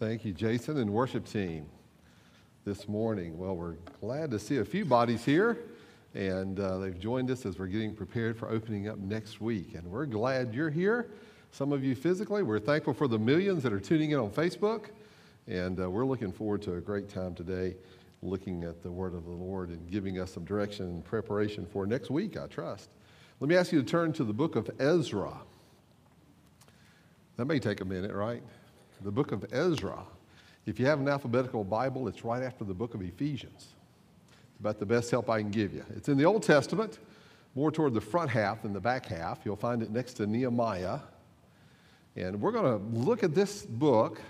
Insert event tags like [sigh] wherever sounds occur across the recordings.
Thank you, Jason and worship team, this morning. Well, we're glad to see a few bodies here, and uh, they've joined us as we're getting prepared for opening up next week. And we're glad you're here. Some of you physically. We're thankful for the millions that are tuning in on Facebook, and uh, we're looking forward to a great time today looking at the Word of the Lord and giving us some direction and preparation for next week, I trust. Let me ask you to turn to the book of Ezra. That may take a minute, right? The book of Ezra. If you have an alphabetical Bible, it's right after the book of Ephesians. It's about the best help I can give you. It's in the Old Testament, more toward the front half than the back half. You'll find it next to Nehemiah. And we're going to look at this book.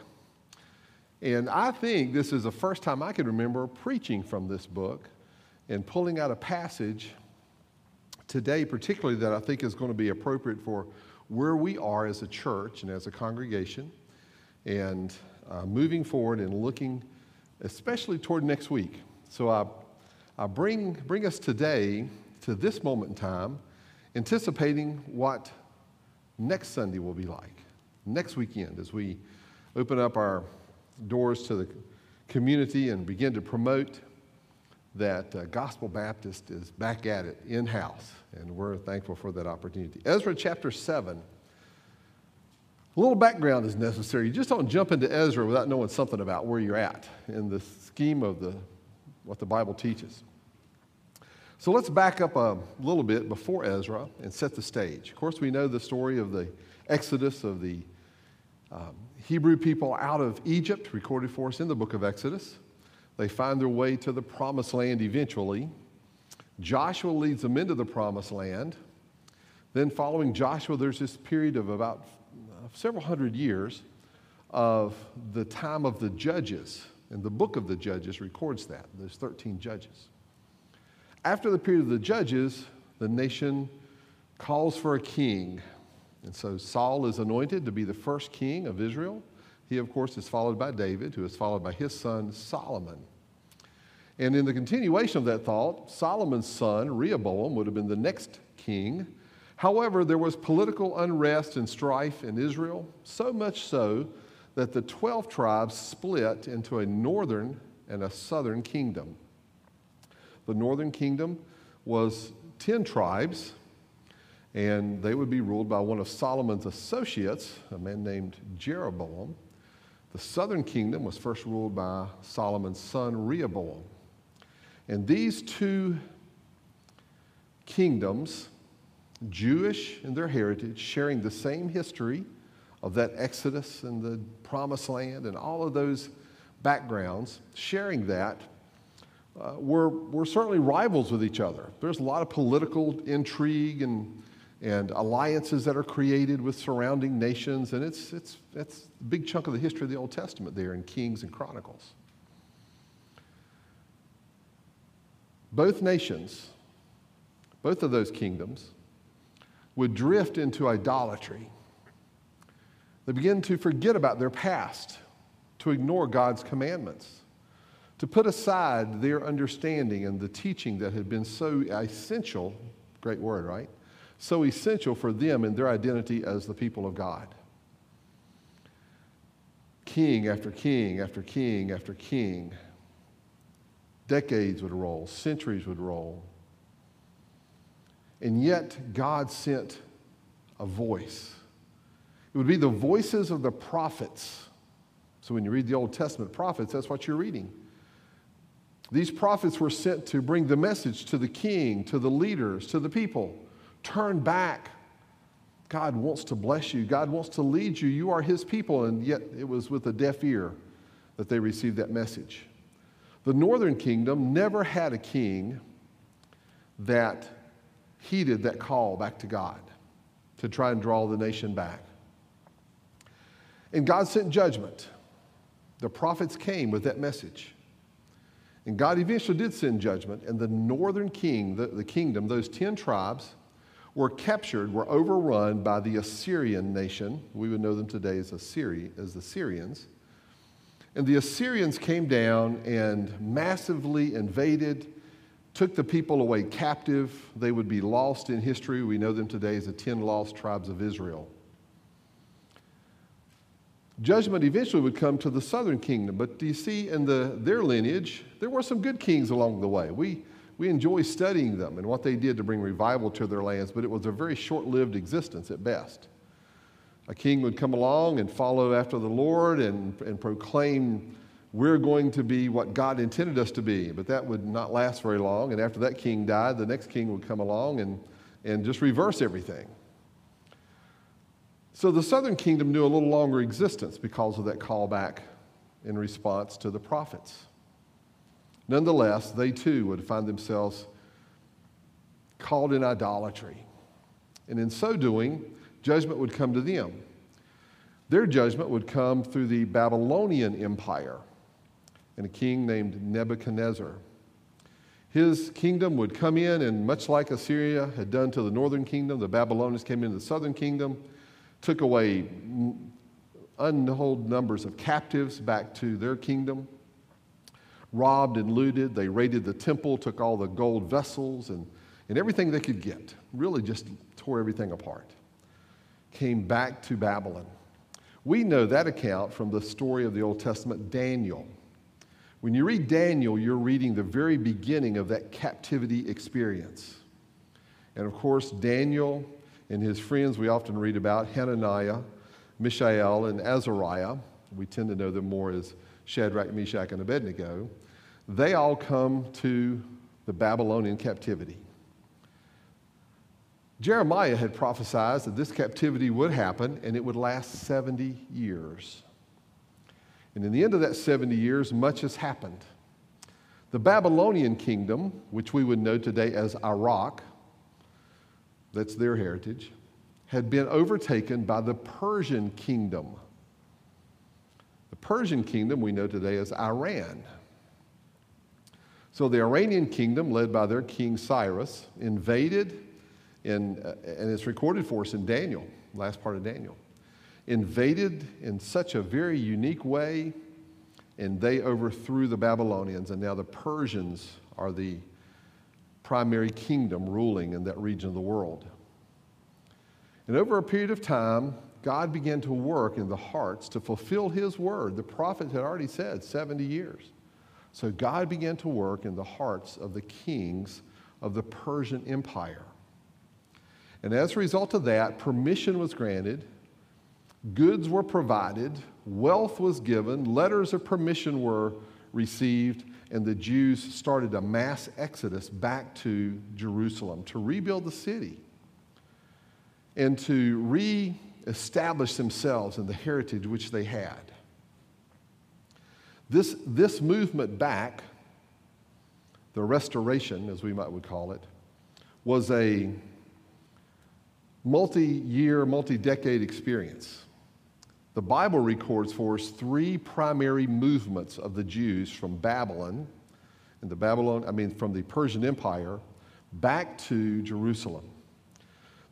And I think this is the first time I can remember preaching from this book and pulling out a passage today, particularly that I think is going to be appropriate for where we are as a church and as a congregation and uh, moving forward and looking especially toward next week. So I, I bring, bring us today to this moment in time, anticipating what next Sunday will be like, next weekend, as we open up our doors to the community and begin to promote that uh, Gospel Baptist is back at it in house. And we're thankful for that opportunity. Ezra chapter 7 a little background is necessary. You just don't jump into Ezra without knowing something about where you're at in the scheme of the, what the Bible teaches. So let's back up a little bit before Ezra and set the stage. Of course, we know the story of the exodus of the um, Hebrew people out of Egypt, recorded for us in the book of Exodus. They find their way to the promised land eventually. Joshua leads them into the promised land. Then, following Joshua, there's this period of about several hundred years of the time of the judges. And the book of the judges records that. There's 13 judges. After the period of the judges, the nation calls for a king. And so Saul is anointed to be the first king of Israel. He, of course, is followed by David, who is followed by his son Solomon. And in the continuation of that thought, Solomon's son, Rehoboam, would have been the next king However, there was political unrest and strife in Israel, so much so that the 12 tribes split into a northern and a southern kingdom. The northern kingdom was 10 tribes, and they would be ruled by one of Solomon's associates, a man named Jeroboam. The southern kingdom was first ruled by Solomon's son Rehoboam. And these two kingdoms Jewish in their heritage, sharing the same history of that Exodus and the Promised Land and all of those backgrounds, sharing that, uh, we're, we're certainly rivals with each other. There's a lot of political intrigue and, and alliances that are created with surrounding nations, and it's, it's, it's a big chunk of the history of the Old Testament there in Kings and Chronicles. Both nations, both of those kingdoms, would drift into idolatry. They begin to forget about their past, to ignore God's commandments, to put aside their understanding and the teaching that had been so essential, great word, right? So essential for them and their identity as the people of God. King after king after king after king, decades would roll, centuries would roll, and yet, God sent a voice. It would be the voices of the prophets. So, when you read the Old Testament prophets, that's what you're reading. These prophets were sent to bring the message to the king, to the leaders, to the people. Turn back. God wants to bless you. God wants to lead you. You are his people. And yet, it was with a deaf ear that they received that message. The northern kingdom never had a king that heeded that call back to God to try and draw the nation back. And God sent judgment. The prophets came with that message. And God eventually did send judgment, and the northern king, the, the kingdom, those 10 tribes, were captured, were overrun by the Assyrian nation. We would know them today as, Assyri, as the Syrians. And the Assyrians came down and massively invaded took the people away captive. They would be lost in history. We know them today as the 10 lost tribes of Israel. Judgment eventually would come to the southern kingdom, but do you see in the, their lineage, there were some good kings along the way. We, we enjoy studying them and what they did to bring revival to their lands, but it was a very short lived existence at best. A king would come along and follow after the Lord and, and proclaim, We're going to be what God intended us to be. But that would not last very long. And after that king died, the next king would come along and, and just reverse everything. So the southern kingdom knew a little longer existence because of that callback in response to the prophets. Nonetheless, they too would find themselves called in idolatry. And in so doing, judgment would come to them. Their judgment would come through the Babylonian Empire and a king named Nebuchadnezzar. His kingdom would come in, and much like Assyria had done to the northern kingdom, the Babylonians came into the southern kingdom took away untold numbers of captives back to their kingdom, robbed and looted. They raided the temple, took all the gold vessels and, and everything they could get, really just tore everything apart. Came back to Babylon. We know that account from the story of the Old Testament, Daniel. When you read Daniel, you're reading the very beginning of that captivity experience. And of course, Daniel and his friends we often read about Hananiah, Mishael, and Azariah. We tend to know them more as Shadrach, Meshach, and Abednego. They all come to the Babylonian captivity. Jeremiah had prophesied that this captivity would happen and it would last 70 years. And in the end of that 70 years, much has happened. The Babylonian kingdom, which we would know today as Iraq, that's their heritage, had been overtaken by the Persian kingdom. The Persian kingdom we know today as Iran. So the Iranian kingdom, led by their king Cyrus, invaded, in, uh, and it's recorded for us in Daniel, last part of Daniel, invaded in such a very unique way, and they overthrew the Babylonians, and now the Persians are the primary kingdom ruling in that region of the world. And over a period of time, God began to work in the hearts to fulfill his word. The prophet had already said 70 years. So God began to work in the hearts of the kings of the Persian Empire. And as a result of that, permission was granted, goods were provided, wealth was given, letters of permission were received, and the Jews started a mass exodus back to Jerusalem to rebuild the city and to re-establish themselves in the heritage which they had. This, this movement back, the restoration, as we might would call it, was a multi-year, multi-decade experience. The Bible records for us three primary movements of the Jews from Babylon, and the Babylon, I mean, from the Persian Empire back to Jerusalem.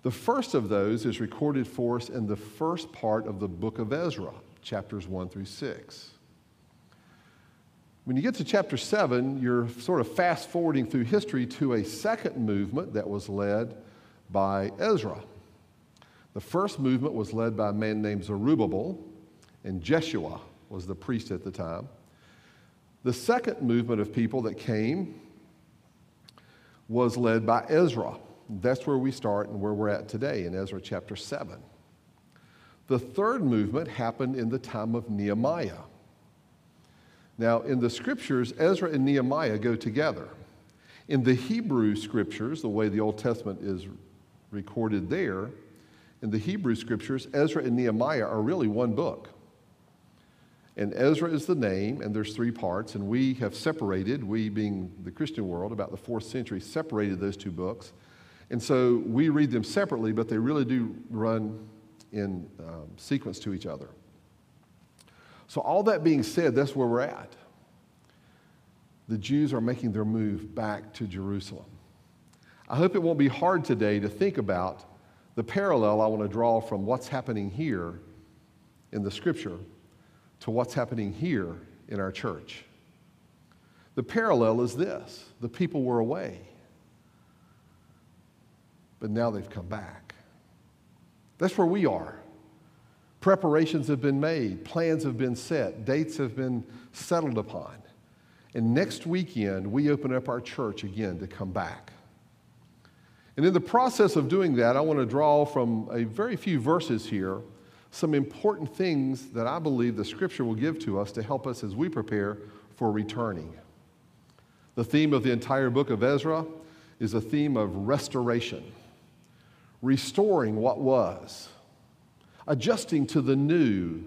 The first of those is recorded for us in the first part of the book of Ezra, chapters 1 through 6. When you get to chapter 7, you're sort of fast forwarding through history to a second movement that was led by Ezra. The first movement was led by a man named Zerubbabel, and Jeshua was the priest at the time. The second movement of people that came was led by Ezra. That's where we start and where we're at today in Ezra chapter 7. The third movement happened in the time of Nehemiah. Now, in the scriptures, Ezra and Nehemiah go together. In the Hebrew scriptures, the way the Old Testament is recorded there, in the Hebrew scriptures, Ezra and Nehemiah are really one book. And Ezra is the name, and there's three parts, and we have separated, we being the Christian world, about the fourth century, separated those two books. And so we read them separately, but they really do run in um, sequence to each other. So, all that being said, that's where we're at. The Jews are making their move back to Jerusalem. I hope it won't be hard today to think about the parallel I want to draw from what's happening here in the scripture to what's happening here in our church. The parallel is this the people were away, but now they've come back. That's where we are. Preparations have been made, plans have been set, dates have been settled upon. And next weekend, we open up our church again to come back. And in the process of doing that, I want to draw from a very few verses here some important things that I believe the scripture will give to us to help us as we prepare for returning. The theme of the entire book of Ezra is a theme of restoration, restoring what was, adjusting to the new,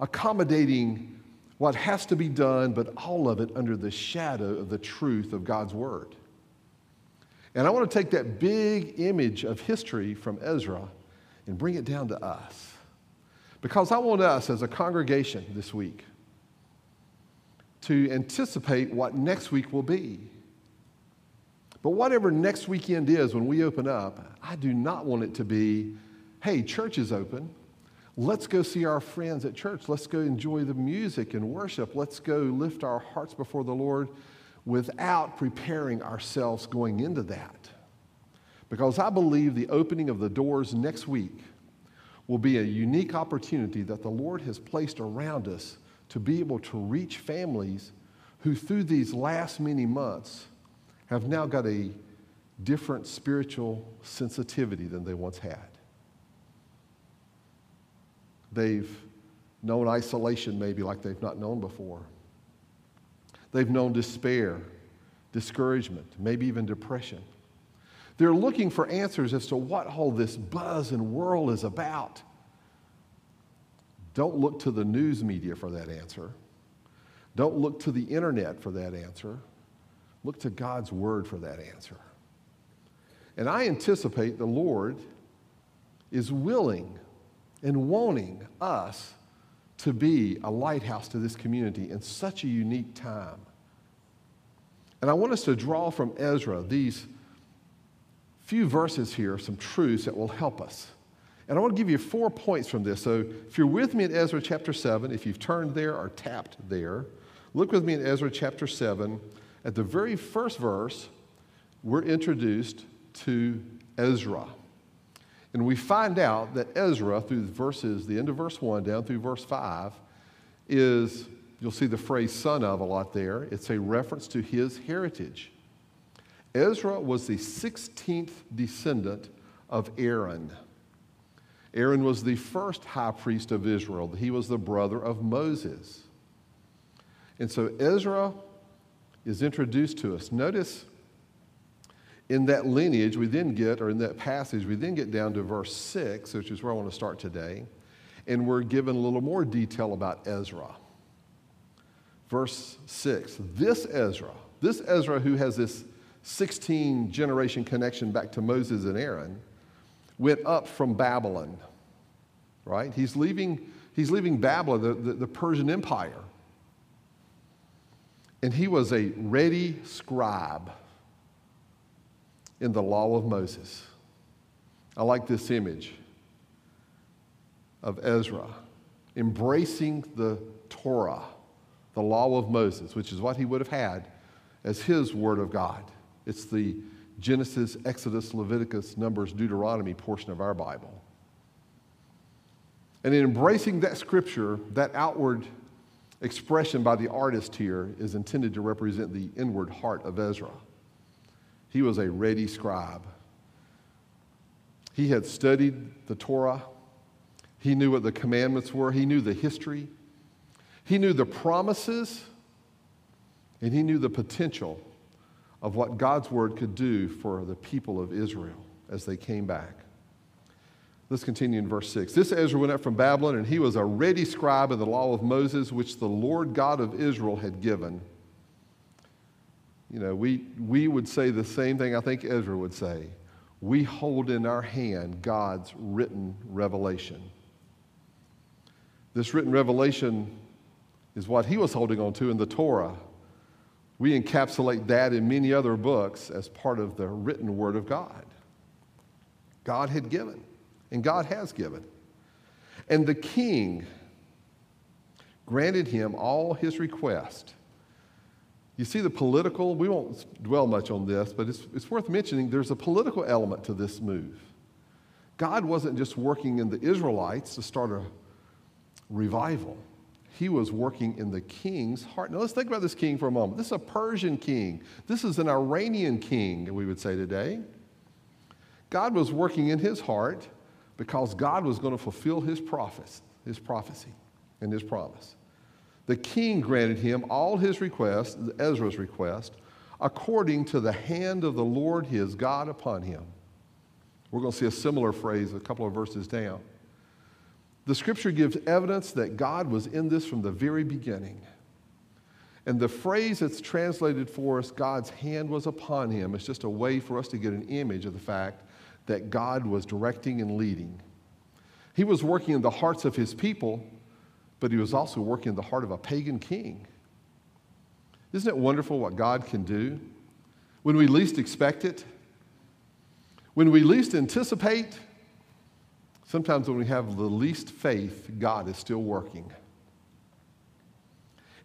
accommodating what has to be done, but all of it under the shadow of the truth of God's Word. And I want to take that big image of history from Ezra and bring it down to us. Because I want us as a congregation this week to anticipate what next week will be. But whatever next weekend is when we open up, I do not want it to be, hey, church is open. Let's go see our friends at church. Let's go enjoy the music and worship. Let's go lift our hearts before the Lord without preparing ourselves going into that. Because I believe the opening of the doors next week will be a unique opportunity that the Lord has placed around us to be able to reach families who, through these last many months, have now got a different spiritual sensitivity than they once had. They've known isolation maybe like they've not known before. They've known despair, discouragement, maybe even depression. They're looking for answers as to what all this buzz and whirl is about. Don't look to the news media for that answer. Don't look to the internet for that answer. Look to God's word for that answer. And I anticipate the Lord is willing and wanting us to be a lighthouse to this community in such a unique time. And I want us to draw from Ezra these few verses here, some truths that will help us. And I want to give you four points from this. So if you're with me in Ezra chapter 7, if you've turned there or tapped there, look with me in Ezra chapter 7. At the very first verse, we're introduced to Ezra. And we find out that Ezra, through the verses, the end of verse 1 down through verse 5, is, you'll see the phrase son of a lot there. It's a reference to his heritage. Ezra was the 16th descendant of Aaron. Aaron was the first high priest of Israel. He was the brother of Moses. And so Ezra is introduced to us. Notice in that lineage, we then get, or in that passage, we then get down to verse 6, which is where I want to start today, and we're given a little more detail about Ezra. Verse 6 This Ezra, this Ezra who has this 16 generation connection back to Moses and Aaron, went up from Babylon, right? He's leaving, he's leaving Babylon, the, the, the Persian Empire. And he was a ready scribe in the law of Moses. I like this image of Ezra embracing the Torah, the law of Moses, which is what he would have had as his word of God. It's the Genesis, Exodus, Leviticus, Numbers, Deuteronomy portion of our Bible. And in embracing that scripture, that outward expression by the artist here is intended to represent the inward heart of Ezra. He was a ready scribe. He had studied the Torah. He knew what the commandments were. He knew the history. He knew the promises. And he knew the potential of what God's word could do for the people of Israel as they came back. Let's continue in verse 6. This Ezra went up from Babylon, and he was a ready scribe of the law of Moses, which the Lord God of Israel had given. You know, we, we would say the same thing I think Ezra would say. We hold in our hand God's written revelation. This written revelation is what he was holding on to in the Torah. We encapsulate that in many other books as part of the written word of God. God had given, and God has given. And the king granted him all his request you see the political, we won't dwell much on this, but it's, it's worth mentioning there's a political element to this move. God wasn't just working in the Israelites to start a revival. He was working in the king's heart. Now let's think about this king for a moment. This is a Persian king. This is an Iranian king, we would say today. God was working in his heart because God was going to fulfill his prophecy, his prophecy and his promise. The king granted him all his requests, Ezra's request, according to the hand of the Lord his God upon him. We're going to see a similar phrase a couple of verses down. The scripture gives evidence that God was in this from the very beginning. And the phrase that's translated for us, God's hand was upon him, is just a way for us to get an image of the fact that God was directing and leading. He was working in the hearts of his people, but he was also working in the heart of a pagan king. Isn't it wonderful what God can do? When we least expect it, when we least anticipate, sometimes when we have the least faith, God is still working.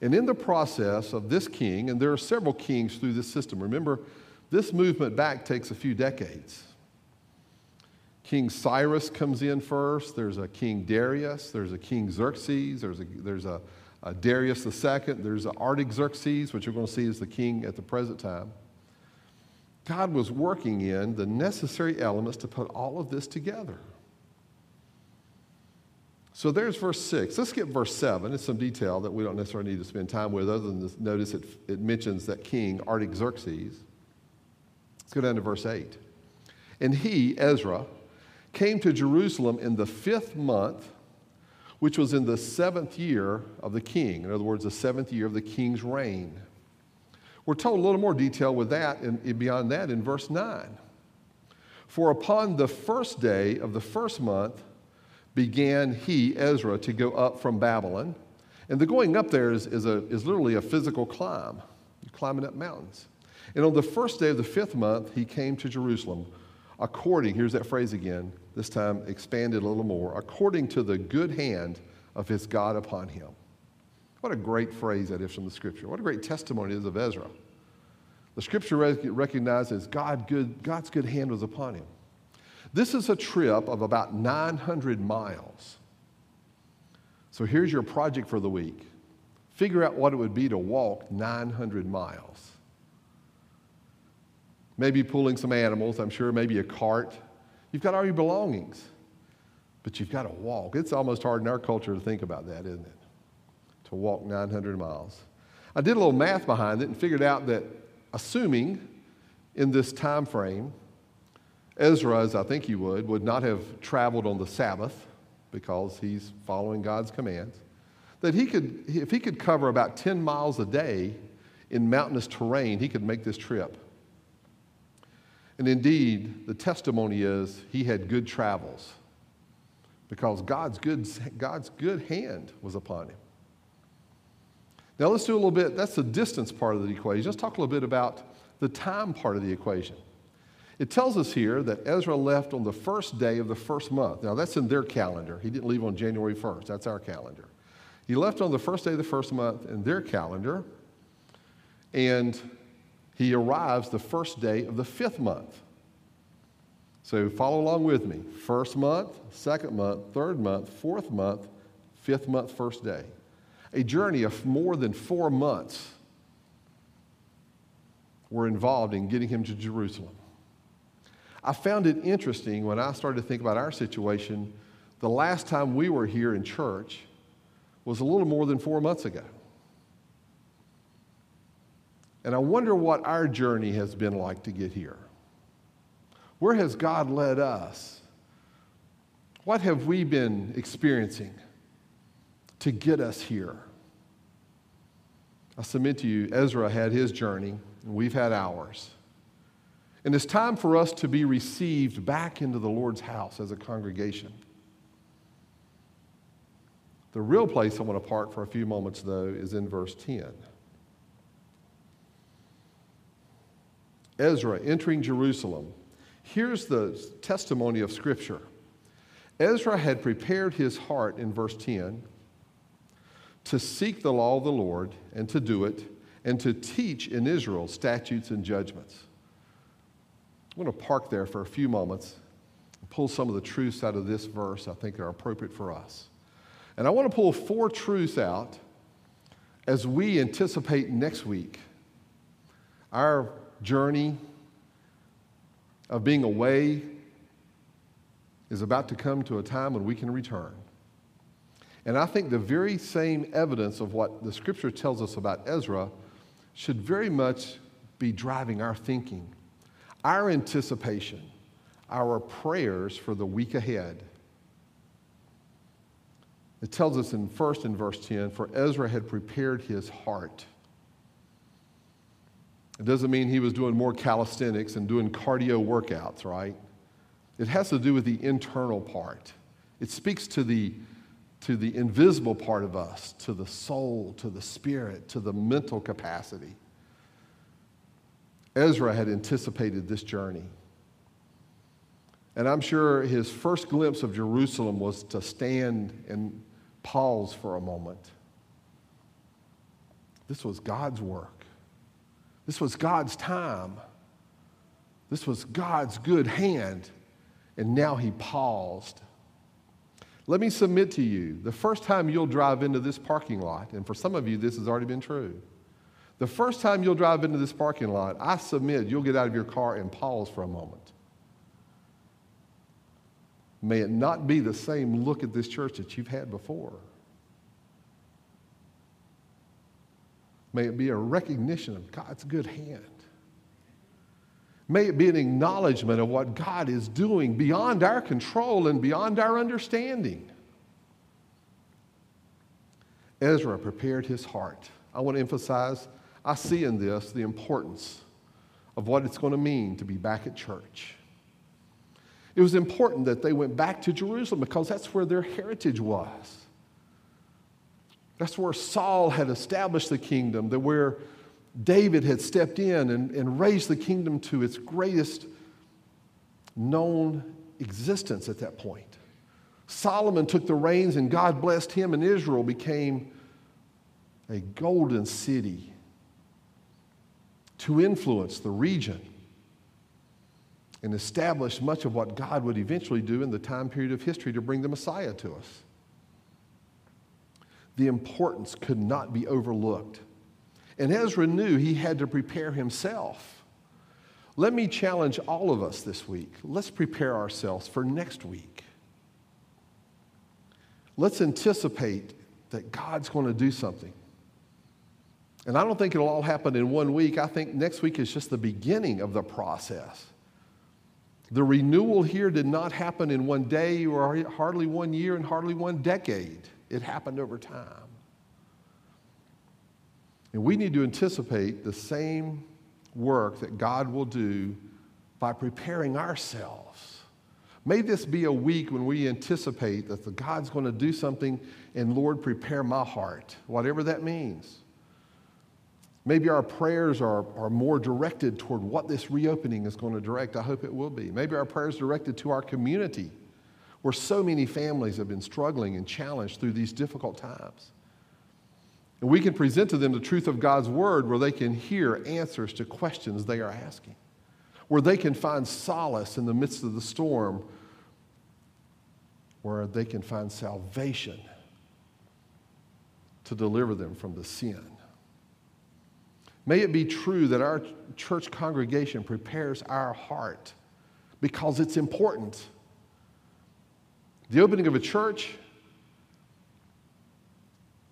And in the process of this king, and there are several kings through this system, remember, this movement back takes a few decades. King Cyrus comes in first, there's a King Darius, there's a King Xerxes, there's a, there's a, a Darius II, there's a Artaxerxes, which you're going to see is the king at the present time. God was working in the necessary elements to put all of this together. So there's verse 6. Let's get verse 7. It's some detail that we don't necessarily need to spend time with, other than this, notice it, it mentions that king, Artaxerxes. Let's go down to verse 8. And he, Ezra, came to Jerusalem in the fifth month, which was in the seventh year of the king. In other words, the seventh year of the king's reign. We're told a little more detail with that and beyond that in verse 9. For upon the first day of the first month began he, Ezra, to go up from Babylon. And the going up there is, is, a, is literally a physical climb. You're climbing up mountains. And on the first day of the fifth month, he came to Jerusalem, according, here's that phrase again, this time expanded a little more, according to the good hand of his God upon him. What a great phrase that is from the scripture. What a great testimony it is of Ezra. The scripture recognizes God good, God's good hand was upon him. This is a trip of about 900 miles. So here's your project for the week figure out what it would be to walk 900 miles. Maybe pulling some animals, I'm sure, maybe a cart. You've got all your belongings, but you've got to walk. It's almost hard in our culture to think about that, isn't it? to walk 900 miles. I did a little math behind it and figured out that assuming in this time frame, Ezra, as I think he would, would not have traveled on the Sabbath because he's following God's commands, that he could, if he could cover about 10 miles a day in mountainous terrain, he could make this trip. And indeed, the testimony is he had good travels because God's good, God's good hand was upon him. Now let's do a little bit, that's the distance part of the equation. Let's talk a little bit about the time part of the equation. It tells us here that Ezra left on the first day of the first month. Now that's in their calendar. He didn't leave on January 1st. That's our calendar. He left on the first day of the first month in their calendar, and he arrives the first day of the fifth month. So follow along with me. First month, second month, third month, fourth month, fifth month, first day a journey of more than four months were involved in getting him to Jerusalem. I found it interesting when I started to think about our situation. The last time we were here in church was a little more than four months ago. And I wonder what our journey has been like to get here. Where has God led us? What have we been experiencing to get us here? I submit to you, Ezra had his journey, and we've had ours. And it's time for us to be received back into the Lord's house as a congregation. The real place I want to park for a few moments, though, is in verse 10. Ezra entering Jerusalem. Here's the testimony of Scripture. Ezra had prepared his heart in verse 10 to seek the law of the Lord and to do it, and to teach in Israel statutes and judgments. I'm going to park there for a few moments and pull some of the truths out of this verse I think are appropriate for us. And I want to pull four truths out as we anticipate next week our journey of being away is about to come to a time when we can return. And I think the very same evidence of what the scripture tells us about Ezra should very much be driving our thinking, our anticipation, our prayers for the week ahead. It tells us in first in verse 10 for Ezra had prepared his heart. It doesn't mean he was doing more calisthenics and doing cardio workouts, right? It has to do with the internal part. It speaks to the, to the invisible part of us, to the soul, to the spirit, to the mental capacity. Ezra had anticipated this journey. And I'm sure his first glimpse of Jerusalem was to stand and pause for a moment. This was God's work. This was God's time. This was God's good hand. And now he paused. Let me submit to you the first time you'll drive into this parking lot, and for some of you, this has already been true. The first time you'll drive into this parking lot, I submit you'll get out of your car and pause for a moment. May it not be the same look at this church that you've had before. May it be a recognition of God's good hand. May it be an acknowledgement of what God is doing beyond our control and beyond our understanding. Ezra prepared his heart. I want to emphasize, I see in this the importance of what it's going to mean to be back at church. It was important that they went back to Jerusalem because that's where their heritage was. That's where Saul had established the kingdom, that where David had stepped in and, and raised the kingdom to its greatest known existence at that point. Solomon took the reins and God blessed him, and Israel became a golden city to influence the region and establish much of what God would eventually do in the time period of history to bring the Messiah to us. The importance could not be overlooked. And Ezra knew he had to prepare himself. Let me challenge all of us this week. Let's prepare ourselves for next week. Let's anticipate that God's going to do something. And I don't think it'll all happen in one week. I think next week is just the beginning of the process. The renewal here did not happen in one day or hardly one year and hardly one decade. It happened over time. And we need to anticipate the same work that God will do by preparing ourselves. May this be a week when we anticipate that the God's going to do something and Lord, prepare my heart, whatever that means. Maybe our prayers are, are more directed toward what this reopening is going to direct. I hope it will be. Maybe our prayers directed to our community where so many families have been struggling and challenged through these difficult times. And we can present to them the truth of God's word where they can hear answers to questions they are asking, where they can find solace in the midst of the storm, where they can find salvation to deliver them from the sin. May it be true that our church congregation prepares our heart because it's important the opening of a church,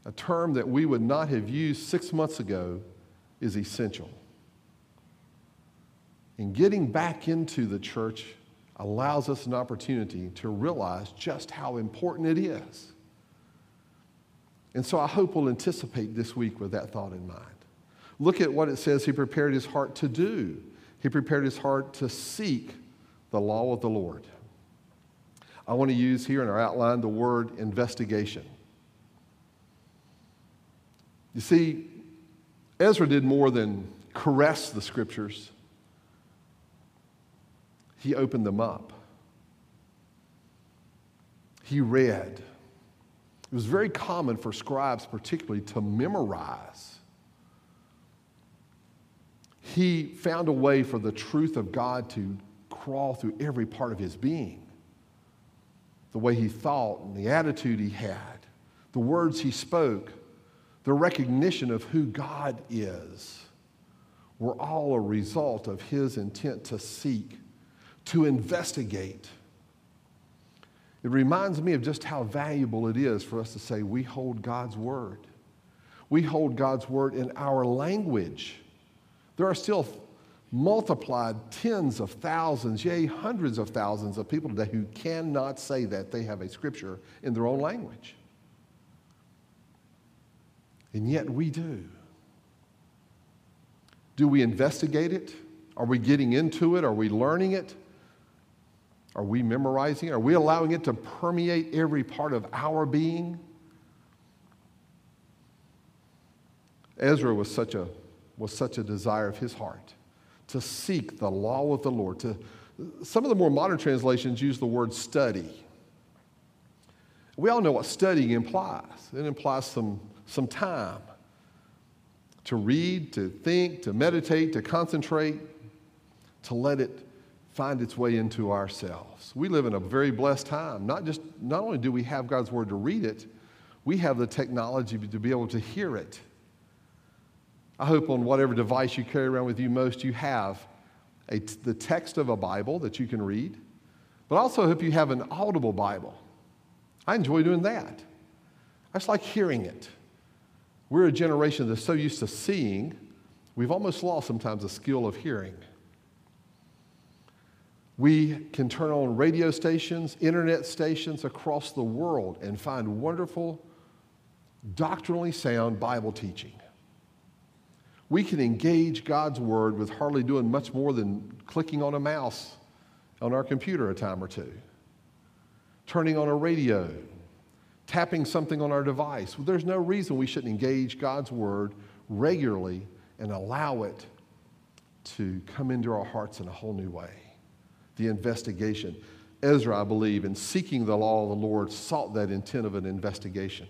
a term that we would not have used six months ago, is essential. And getting back into the church allows us an opportunity to realize just how important it is. And so I hope we'll anticipate this week with that thought in mind. Look at what it says he prepared his heart to do. He prepared his heart to seek the law of the Lord. I want to use here in our outline the word investigation. You see, Ezra did more than caress the scriptures, he opened them up. He read. It was very common for scribes, particularly, to memorize. He found a way for the truth of God to crawl through every part of his being the way he thought and the attitude he had. the words he spoke, the recognition of who God is, were all a result of his intent to seek, to investigate. It reminds me of just how valuable it is for us to say we hold God's word. We hold God's word in our language. There are still multiplied tens of thousands, yea, hundreds of thousands of people today who cannot say that they have a scripture in their own language. And yet we do. Do we investigate it? Are we getting into it? Are we learning it? Are we memorizing it? Are we allowing it to permeate every part of our being? Ezra was such a, was such a desire of his heart to seek the law of the Lord. To, some of the more modern translations use the word study. We all know what studying implies. It implies some, some time to read, to think, to meditate, to concentrate, to let it find its way into ourselves. We live in a very blessed time. Not just not only do we have God's word to read it, we have the technology to be able to hear it. I hope on whatever device you carry around with you most, you have a, the text of a Bible that you can read, but also hope you have an audible Bible. I enjoy doing that. I just like hearing it. We're a generation that's so used to seeing, we've almost lost sometimes the skill of hearing. We can turn on radio stations, internet stations across the world and find wonderful, doctrinally sound Bible teaching. We can engage God's Word with hardly doing much more than clicking on a mouse on our computer a time or two, turning on a radio, tapping something on our device. Well, there's no reason we shouldn't engage God's Word regularly and allow it to come into our hearts in a whole new way. The investigation. Ezra, I believe, in seeking the law of the Lord, sought that intent of an investigation.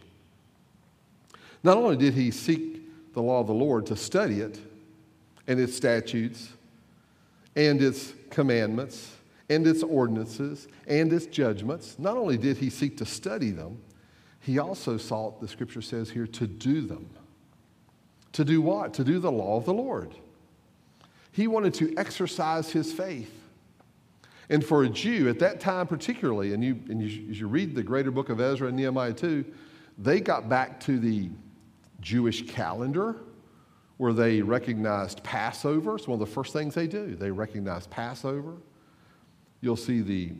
Not only did he seek the law of the Lord to study it and its statutes and its commandments and its ordinances and its judgments, not only did he seek to study them, he also sought, the scripture says here, to do them. To do what? To do the law of the Lord. He wanted to exercise his faith. And for a Jew at that time, particularly, and, you, and you, as you read the greater book of Ezra and Nehemiah too, they got back to the Jewish calendar where they recognized Passover. It's one of the first things they do. They recognize Passover. You'll see the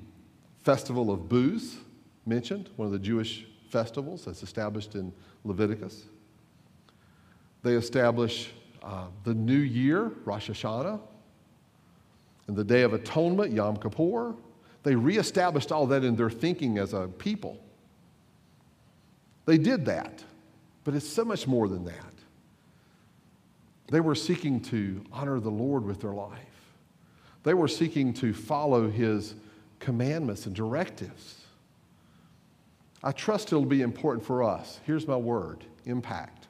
festival of booths mentioned, one of the Jewish festivals that's established in Leviticus. They establish uh, the new year, Rosh Hashanah, and the Day of Atonement, Yom Kippur. They reestablished all that in their thinking as a people. They did that, but it's so much more than that. They were seeking to honor the Lord with their life. They were seeking to follow his commandments and directives. I trust it'll be important for us. Here's my word impact.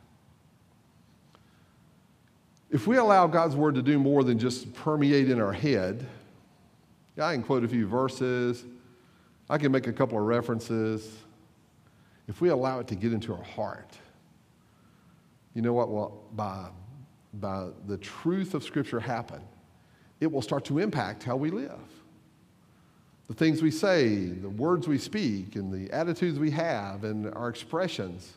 If we allow God's word to do more than just permeate in our head, I can quote a few verses, I can make a couple of references. If we allow it to get into our heart, you know what? Well, by, by the truth of Scripture happen, it will start to impact how we live the things we say, the words we speak, and the attitudes we have, and our expressions.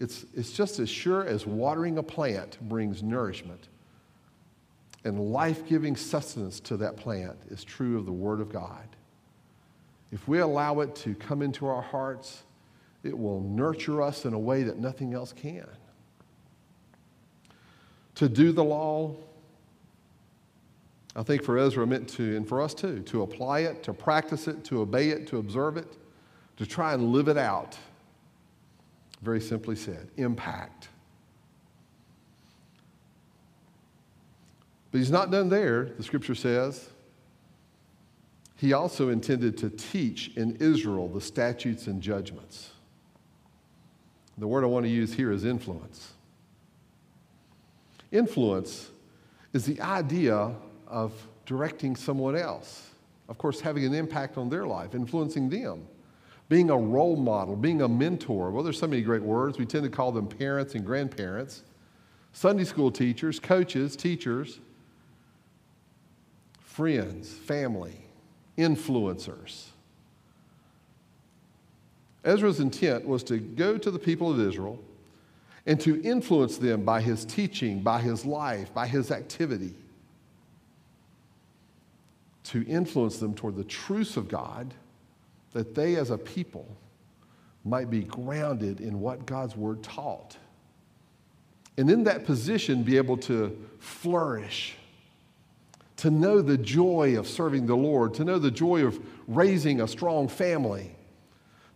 It's, it's just as sure as watering a plant brings nourishment and life giving sustenance to that plant is true of the Word of God. If we allow it to come into our hearts, it will nurture us in a way that nothing else can. To do the law I think for Ezra meant to, and for us too, to apply it, to practice it, to obey it, to observe it, to try and live it out. Very simply said, impact. But he's not done there, the scripture says. He also intended to teach in Israel the statutes and judgments. The word I want to use here is influence. Influence is the idea of directing someone else. Of course, having an impact on their life, influencing them being a role model, being a mentor. Well, there's so many great words. We tend to call them parents and grandparents, Sunday school teachers, coaches, teachers, friends, family, influencers. Ezra's intent was to go to the people of Israel and to influence them by his teaching, by his life, by his activity, to influence them toward the truths of God that they as a people might be grounded in what God's word taught. And in that position, be able to flourish, to know the joy of serving the Lord, to know the joy of raising a strong family,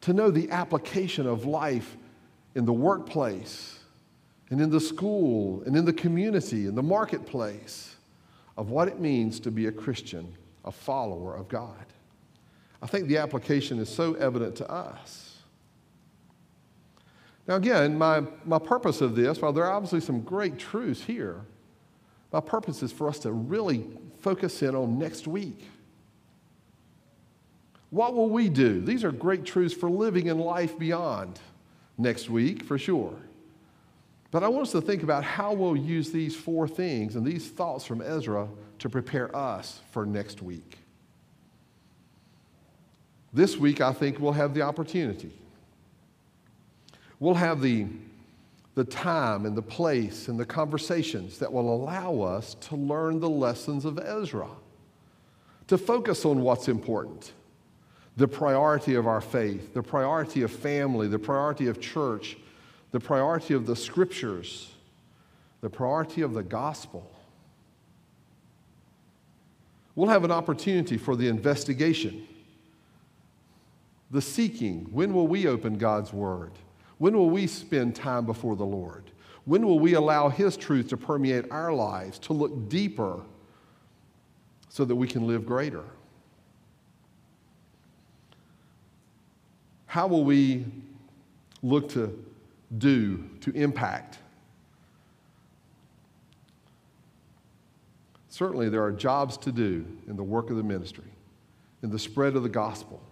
to know the application of life in the workplace and in the school and in the community, in the marketplace, of what it means to be a Christian, a follower of God. I think the application is so evident to us. Now, again, my, my purpose of this, while there are obviously some great truths here, my purpose is for us to really focus in on next week. What will we do? These are great truths for living in life beyond next week, for sure. But I want us to think about how we'll use these four things and these thoughts from Ezra to prepare us for next week. This week, I think we'll have the opportunity. We'll have the, the time and the place and the conversations that will allow us to learn the lessons of Ezra, to focus on what's important the priority of our faith, the priority of family, the priority of church, the priority of the scriptures, the priority of the gospel. We'll have an opportunity for the investigation the seeking. When will we open God's Word? When will we spend time before the Lord? When will we allow His truth to permeate our lives, to look deeper so that we can live greater? How will we look to do, to impact? Certainly, there are jobs to do in the work of the ministry, in the spread of the gospel.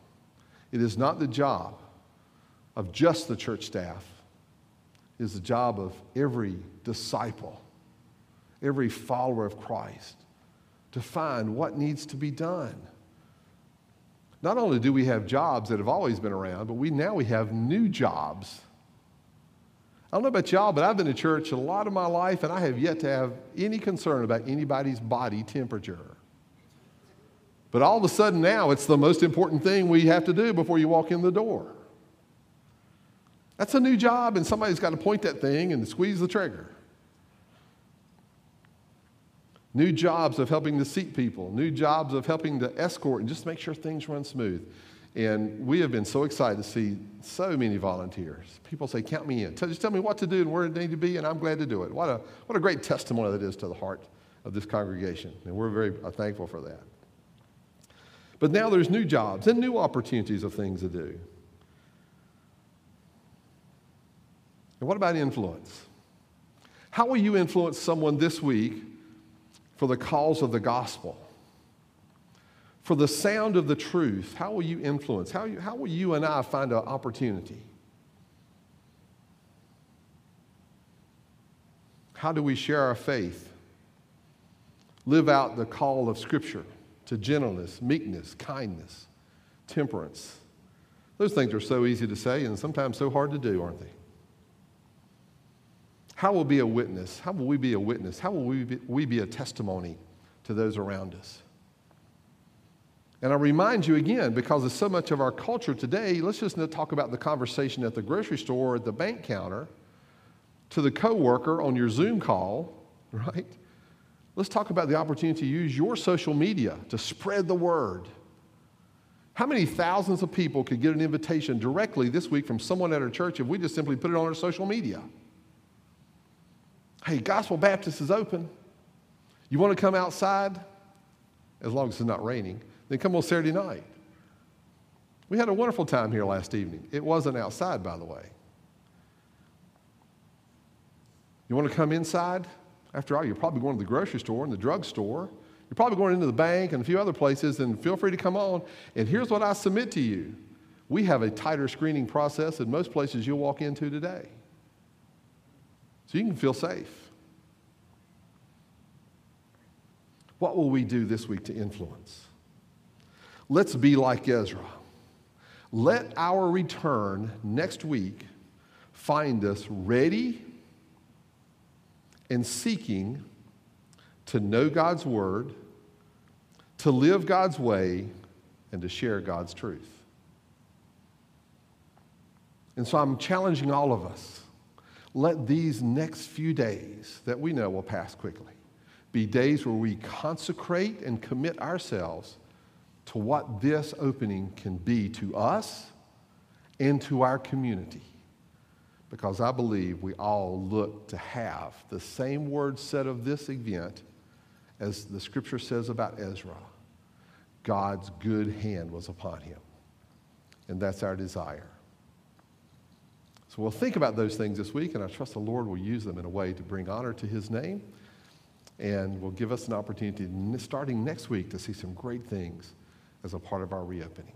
It is not the job of just the church staff, it is the job of every disciple, every follower of Christ to find what needs to be done. Not only do we have jobs that have always been around, but we now we have new jobs. I don't know about y'all, but I've been to church a lot of my life and I have yet to have any concern about anybody's body temperature. But all of a sudden now, it's the most important thing we have to do before you walk in the door. That's a new job, and somebody's got to point that thing and squeeze the trigger. New jobs of helping to seat people, new jobs of helping to escort and just make sure things run smooth. And we have been so excited to see so many volunteers. People say, Count me in. Just tell me what to do and where it need to be, and I'm glad to do it. What a, what a great testimony that is to the heart of this congregation. And we're very uh, thankful for that. But now there's new jobs and new opportunities of things to do. And what about influence? How will you influence someone this week for the cause of the gospel? For the sound of the truth, how will you influence? How, how will you and I find an opportunity? How do we share our faith? Live out the call of Scripture to gentleness, meekness, kindness, temperance. Those things are so easy to say and sometimes so hard to do, aren't they? How will be a witness? How will we be a witness? How will we be, we be a testimony to those around us? And I remind you again, because of so much of our culture today, let's just talk about the conversation at the grocery store, at the bank counter, to the coworker on your Zoom call, [laughs] right? Let's talk about the opportunity to use your social media to spread the word. How many thousands of people could get an invitation directly this week from someone at our church if we just simply put it on our social media? Hey, Gospel Baptist is open. You want to come outside? As long as it's not raining, then come on Saturday night. We had a wonderful time here last evening. It wasn't outside, by the way. You want to come inside? After all, you're probably going to the grocery store and the drugstore. You're probably going into the bank and a few other places, and feel free to come on. And here's what I submit to you We have a tighter screening process than most places you'll walk into today. So you can feel safe. What will we do this week to influence? Let's be like Ezra. Let our return next week find us ready and seeking to know God's word, to live God's way, and to share God's truth. And so I'm challenging all of us. Let these next few days that we know will pass quickly be days where we consecrate and commit ourselves to what this opening can be to us and to our community. Because I believe we all look to have the same words said of this event as the scripture says about Ezra God's good hand was upon him. And that's our desire. We'll think about those things this week, and I trust the Lord will use them in a way to bring honor to his name and will give us an opportunity starting next week to see some great things as a part of our reopening.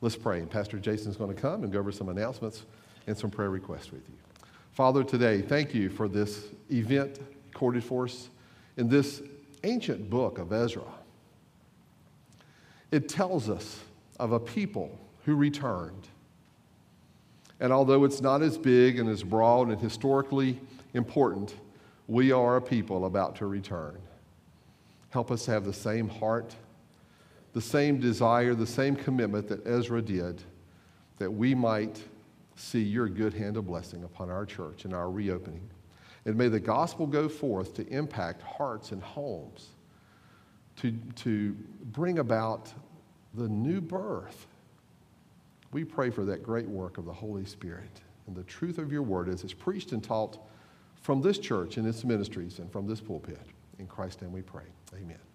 Let's pray. And Pastor Jason is going to come and go over some announcements and some prayer requests with you. Father, today, thank you for this event recorded for us in this ancient book of Ezra. It tells us of a people who returned. And although it's not as big and as broad and historically important, we are a people about to return. Help us have the same heart the same desire, the same commitment that Ezra did, that we might see your good hand of blessing upon our church and our reopening. And may the gospel go forth to impact hearts and homes, to, to bring about the new birth. We pray for that great work of the Holy Spirit and the truth of your word as it's preached and taught from this church and its ministries and from this pulpit. In Christ's name we pray. Amen.